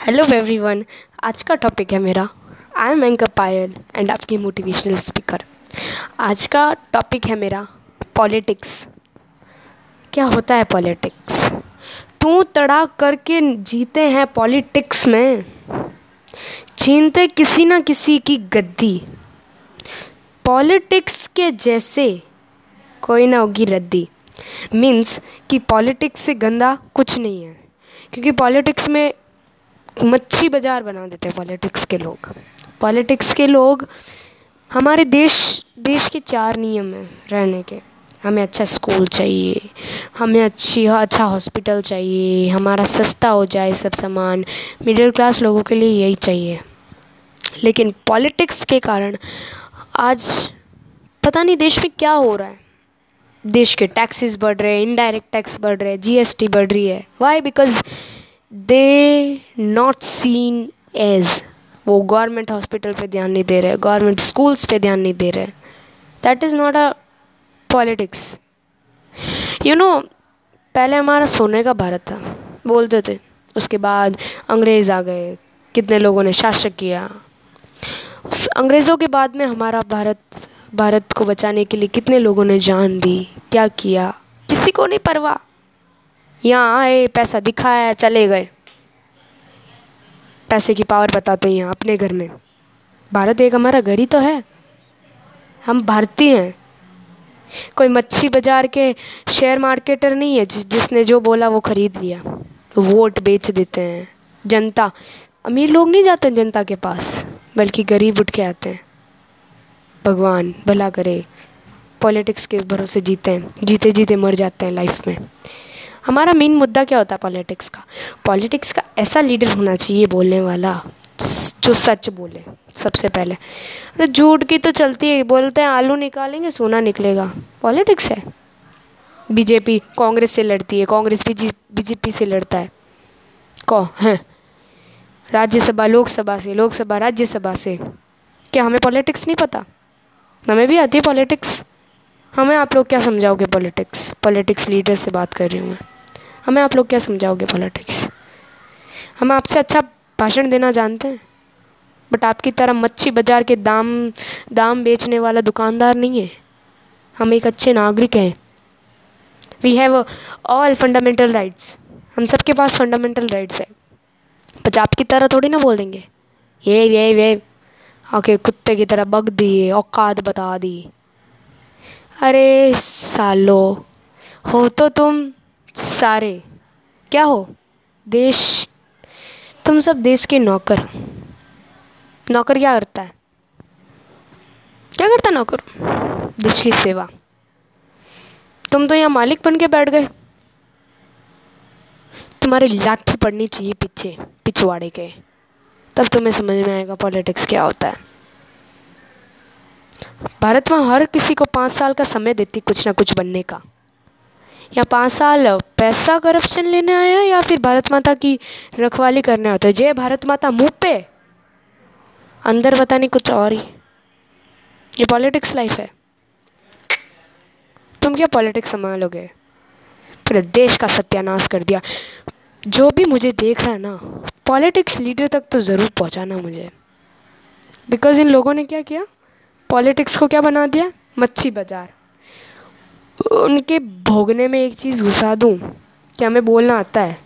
Hello everyone आज का topic है मेरा। I am anchor Payal and आपकी मोटिवेशनल स्पीकर आज का टॉपिक है मेरा पॉलिटिक्स क्या होता है पॉलिटिक्स तू तड़ा करके जीते हैं पॉलिटिक्स में। छीनते किसी ना किसी की गद्दी। पॉलिटिक्स के जैसे कोई ना होगी रद्दी। मीन्स कि पॉलिटिक्स से गंदा कुछ नहीं है। क्योंकि पॉलिटिक्स में मच्छी बाज़ार बना देते हैं पॉलिटिक्स के लोग। पॉलिटिक्स के लोग, हमारे देश देश के चार नियम हैं रहने के। हमें अच्छा स्कूल चाहिए, हमें अच्छी अच्छा हॉस्पिटल चाहिए, हमारा सस्ता हो जाए सब सामान। मिडिल क्लास लोगों के लिए यही चाहिए। लेकिन पॉलिटिक्स के कारण आज पता नहीं देश में क्या हो रहा है। देश के टैक्सेस बढ़ रहे हैं इनडायरेक्ट टैक्स बढ़ रहे हैं जीएसटी बढ़ रही है। Why because they not seen as वो गवर्नमेंट हॉस्पिटल पे ध्यान नहीं दे रहे गवर्नमेंट स्कूल्स पे ध्यान नहीं दे रहे। That is not a politics you know पहले हमारा सोने का भारत था, बोलते थे। उसके बाद अंग्रेज़ आ गए, कितने लोगों ने शासक किया। उस अंग्रेज़ों के बाद में हमारा भारत भारत को बचाने के लिए कितने लोगों ने जान दी, क्या किया? किसी को नहीं परवाह। यहाँ आए, पैसा दिखाया, चले गए। पैसे की पावर बताते हैं अपने घर में। भारत एक हमारा घर ही तो है। हम भारतीय हैं। कोई मच्छी बाज़ार के शेयर मार्केटर नहीं है, जिस, जिसने जो बोला वो खरीद लिया। वोट बेच देते हैं। जनता, अमीर लोग नहीं जाते जनता के पास, बल्कि गरीब उठ के आते हैं। भगवान भला करे। पॉलिटिक्स के भरोसे जीते हैं जीते जीते मर जाते हैं लाइफ में। हमारा मेन मुद्दा क्या होता है पॉलिटिक्स का? पॉलिटिक्स का ऐसा लीडर होना चाहिए बोलने वाला, जो सच बोले, सबसे पहले। अरे झूठ की तो चलती है, बोलते हैं, आलू निकालेंगे, सोना निकलेगा। पॉलिटिक्स है। बीजेपी कांग्रेस से लड़ती है, कांग्रेस भी बीजेपी से लड़ता है। कौ, है। राज्यसभा, लोकसभा से, लोकसभा, राज्यसभा से। क्या हमें पॉलिटिक्स नहीं पता? हमें भी आती है पॉलिटिक्स हमें आप लोग क्या समझाओगे पॉलिटिक्स पॉलिटिक्स लीडर से बात कर रही हूँ मैं। हमें आप लोग क्या समझाओगे पॉलिटिक्स हम आपसे अच्छा भाषण देना जानते हैं। बट आपकी तरह मच्छी बाज़ार के दाम दाम बेचने वाला दुकानदार नहीं है। हम एक अच्छे नागरिक हैं। We have all fundamental rights हम सबके पास फंडामेंटल राइट्स है। बट आपकी तरह थोड़ी ना बोल देंगे। ये ये ये। आके कुत्ते की तरह बग दिए, औकात बता दी। अरे सालो, हो तो तुम सारे। क्या हो? देश, तुम सब देश के नौकर नौकर क्या करता है? क्या करता नौकर? देश की सेवा। तुम तो यहाँ मालिक बन के बैठ गए। तुम्हारी लाठी पड़नी चाहिए पीछे, पिछवाड़े के। तब तुम्हें समझ में आएगा पॉलिटिक्स क्या होता है। भारत में हर किसी को पाँच साल का समय देती कुछ ना कुछ बनने का। या पाँच साल पैसा करप्शन लेने आया या फिर भारत माता की रखवाली करने आता है। जय भारत माता, मुँह पे। अंदर पता नहीं कुछ और ही। ये पॉलिटिक्स लाइफ है। तुम क्या पॉलिटिक्स संभालोगे? पूरे देश का सत्यानाश कर दिया। जो भी मुझे देख रहा है ना पॉलिटिक्स लीडर तक तो ज़रूर पहुंचाना मुझे। बिकॉज़ इन लोगों ने क्या किया? पॉलिटिक्स को क्या बना दिया? मच्छी बाज़ार। उनके भोगने में एक चीज़ घुसा दूँ कि हमें बोलना आता है?